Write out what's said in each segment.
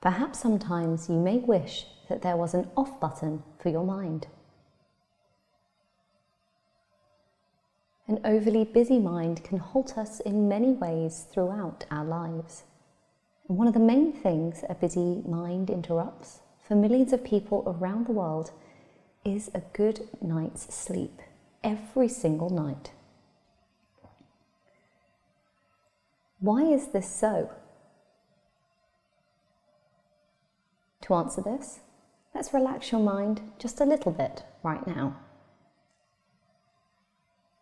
Perhaps sometimes you may wish that there was an off button for your mind. An overly busy mind can halt us in many ways throughout our lives. And one of the main things a busy mind interrupts for millions of people around the world is a good night's sleep every single night. Why is this so? To answer this, let's relax your mind just a little bit right now.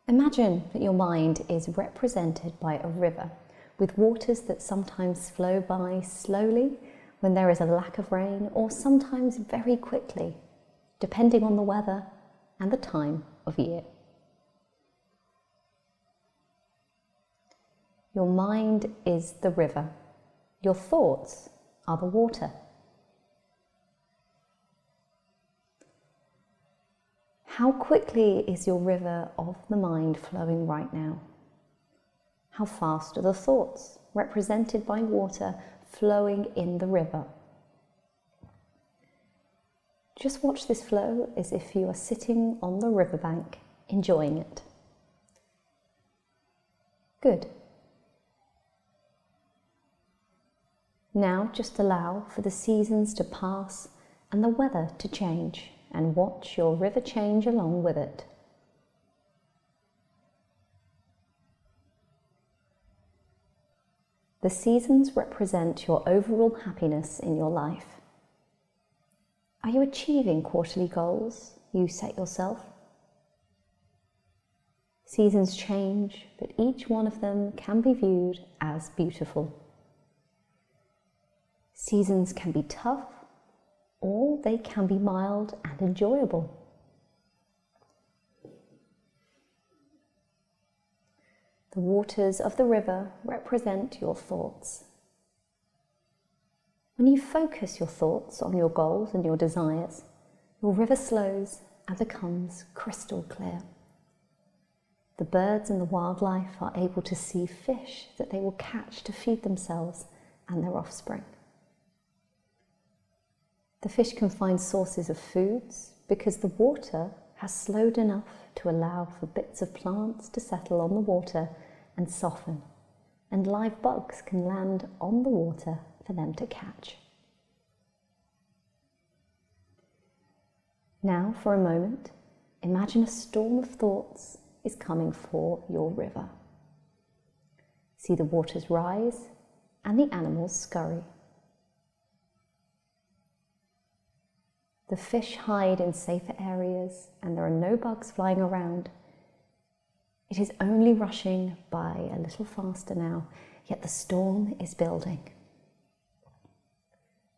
Imagine that your mind is represented by a river with waters that sometimes flow by slowly when there is a lack of rain or sometimes very quickly, depending on the weather and the time of year. Your mind is the river. Your thoughts are the water. How quickly is your river of the mind flowing right now? How fast are the thoughts, represented by water, flowing in the river? Just watch this flow as if you are sitting on the riverbank, enjoying it. Good. Now just allow for the seasons to pass and the weather to change and watch your river change along with it. The seasons represent your overall happiness in your life. Are you achieving quarterly goals you set yourself? Seasons change, but each one of them can be viewed as beautiful. Seasons can be tough or they can be mild and enjoyable. The waters of the river represent your thoughts. When you focus your thoughts on your goals and your desires, your river slows and becomes crystal clear. The birds and the wildlife are able to see fish that they will catch to feed themselves and their offspring. The fish can find sources of foods because the water has slowed enough to allow for bits of plants to settle on the water and soften, and live bugs can land on the water for them to catch. Now, for a moment, imagine a storm of thoughts is coming for your river. See the waters rise and the animals scurry. The fish hide in safer areas and there are no bugs flying around. It is only rushing by a little faster now, yet the storm is building.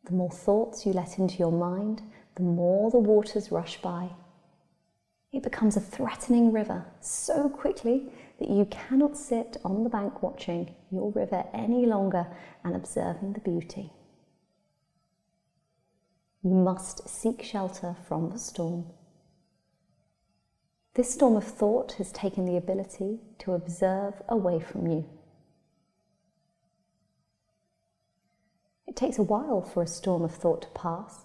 The more thoughts you let into your mind, the more the waters rush by. It becomes a threatening river so quickly that you cannot sit on the bank watching your river any longer and observing the beauty. You must seek shelter from the storm. This storm of thought has taken the ability to observe away from you. It takes a while for a storm of thought to pass,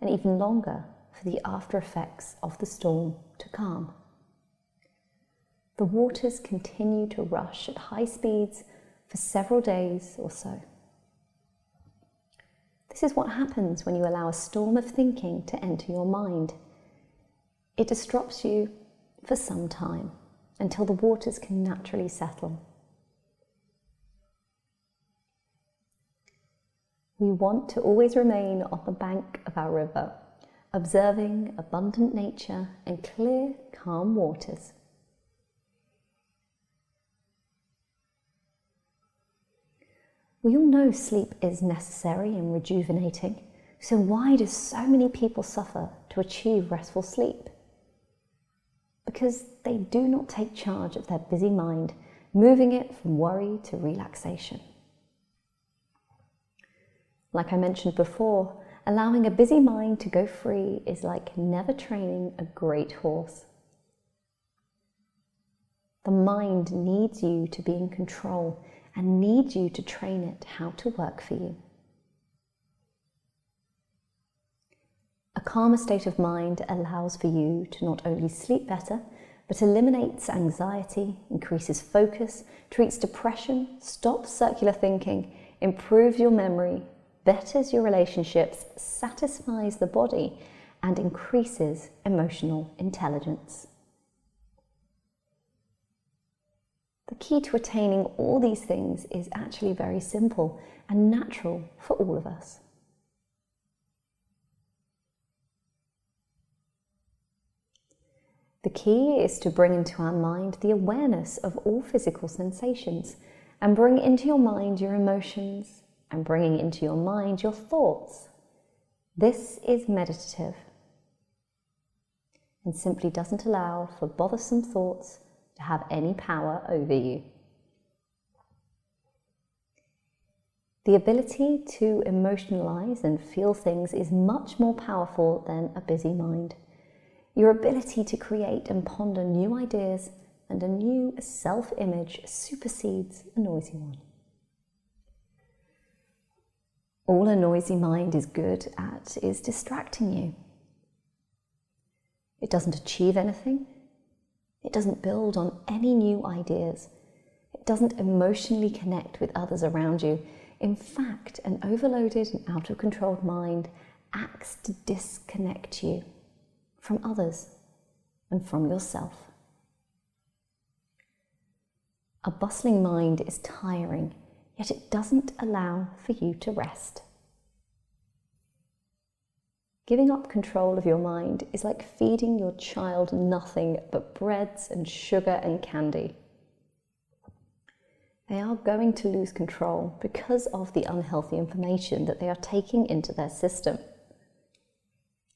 and even longer for the after effects of the storm to calm. The waters continue to rush at high speeds for several days or so. This is what happens when you allow a storm of thinking to enter your mind. It disrupts you for some time until the waters can naturally settle. We want to always remain on the bank of our river, observing abundant nature and clear, calm waters. We all know sleep is necessary and rejuvenating, so why do so many people suffer to achieve restful sleep? Because they do not take charge of their busy mind, moving it from worry to relaxation. Like I mentioned before, allowing a busy mind to go free is like never training a great horse. The mind needs you to be in control and need you to train it how to work for you. A calmer state of mind allows for you to not only sleep better, but eliminates anxiety, increases focus, treats depression, stops circular thinking, improves your memory, betters your relationships, satisfies the body, and increases emotional intelligence. The key to attaining all these things is actually very simple and natural for all of us. The key is to bring into our mind the awareness of all physical sensations and bring into your mind your emotions and bringing into your mind your thoughts. This is meditative and simply doesn't allow for bothersome thoughts to have any power over you. The ability to emotionalize and feel things is much more powerful than a busy mind. Your ability to create and ponder new ideas and a new self image supersedes a noisy one. All a noisy mind is good at is distracting you. It doesn't achieve anything. It doesn't build on any new ideas. It doesn't emotionally connect with others around you. In fact, an overloaded and out of control mind acts to disconnect you from others and from yourself. A bustling mind is tiring, yet it doesn't allow for you to rest. Giving up control of your mind is like feeding your child nothing but breads and sugar and candy. They are going to lose control because of the unhealthy information that they are taking into their system.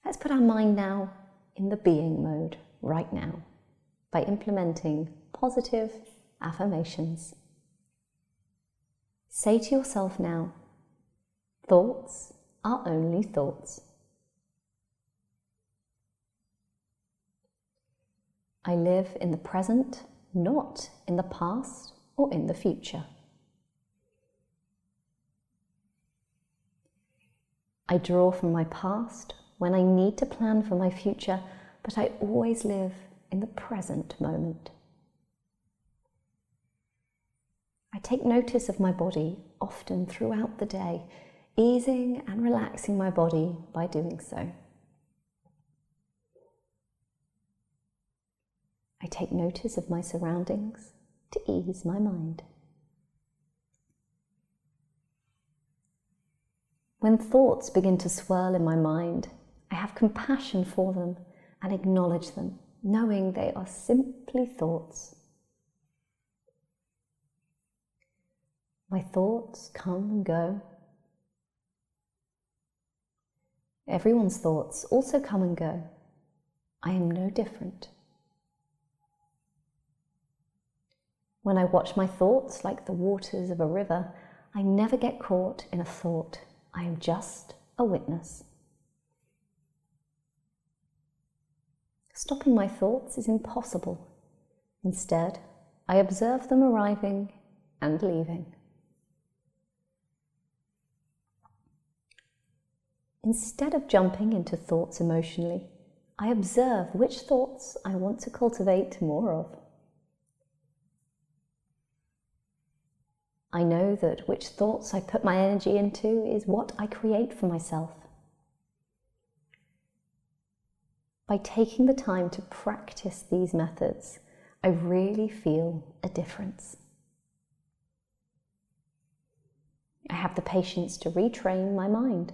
Let's put our mind now in the being mode right now by implementing positive affirmations. Say to yourself now, thoughts are only thoughts. I live in the present, not in the past or in the future. I draw from my past when I need to plan for my future, but I always live in the present moment. I take notice of my body often throughout the day, easing and relaxing my body by doing so. I take notice of my surroundings to ease my mind. When thoughts begin to swirl in my mind, I have compassion for them and acknowledge them, knowing they are simply thoughts. My thoughts come and go. Everyone's thoughts also come and go. I am no different. When I watch my thoughts like the waters of a river, I never get caught in a thought. I am just a witness. Stopping my thoughts is impossible. Instead, I observe them arriving and leaving. Instead of jumping into thoughts emotionally, I observe which thoughts I want to cultivate more of. I know that which thoughts I put my energy into is what I create for myself. By taking the time to practice these methods, I really feel a difference. I have the patience to retrain my mind.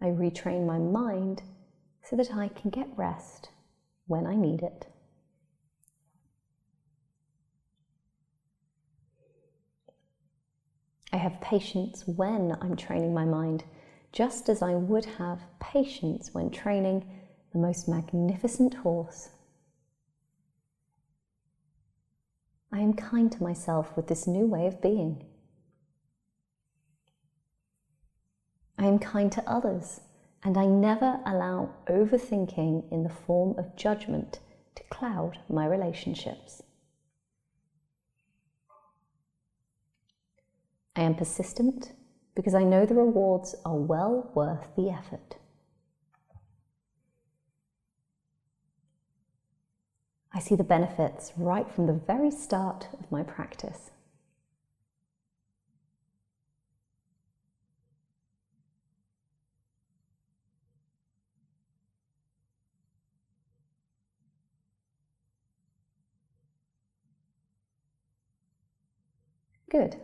I retrain my mind so that I can get rest when I need it. I have patience when I'm training my mind just as I would have patience when training the most magnificent horse. I am kind to myself with this new way of being. I am kind to others, and I never allow overthinking in the form of judgment to cloud my relationships. I am persistent because I know the rewards are well worth the effort. I see the benefits right from the very start of my practice. Good.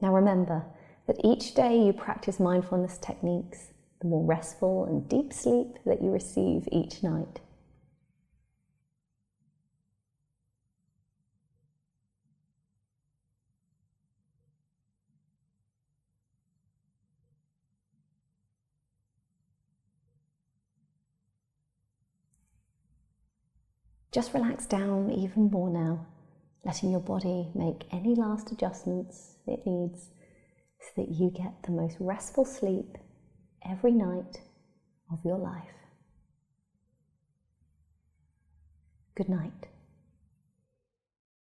Now remember that each day you practice mindfulness techniques, the more restful and deep sleep that you receive each night. Just relax down even more now, letting your body make any last adjustments it needs so that you get the most restful sleep every night of your life. Good night.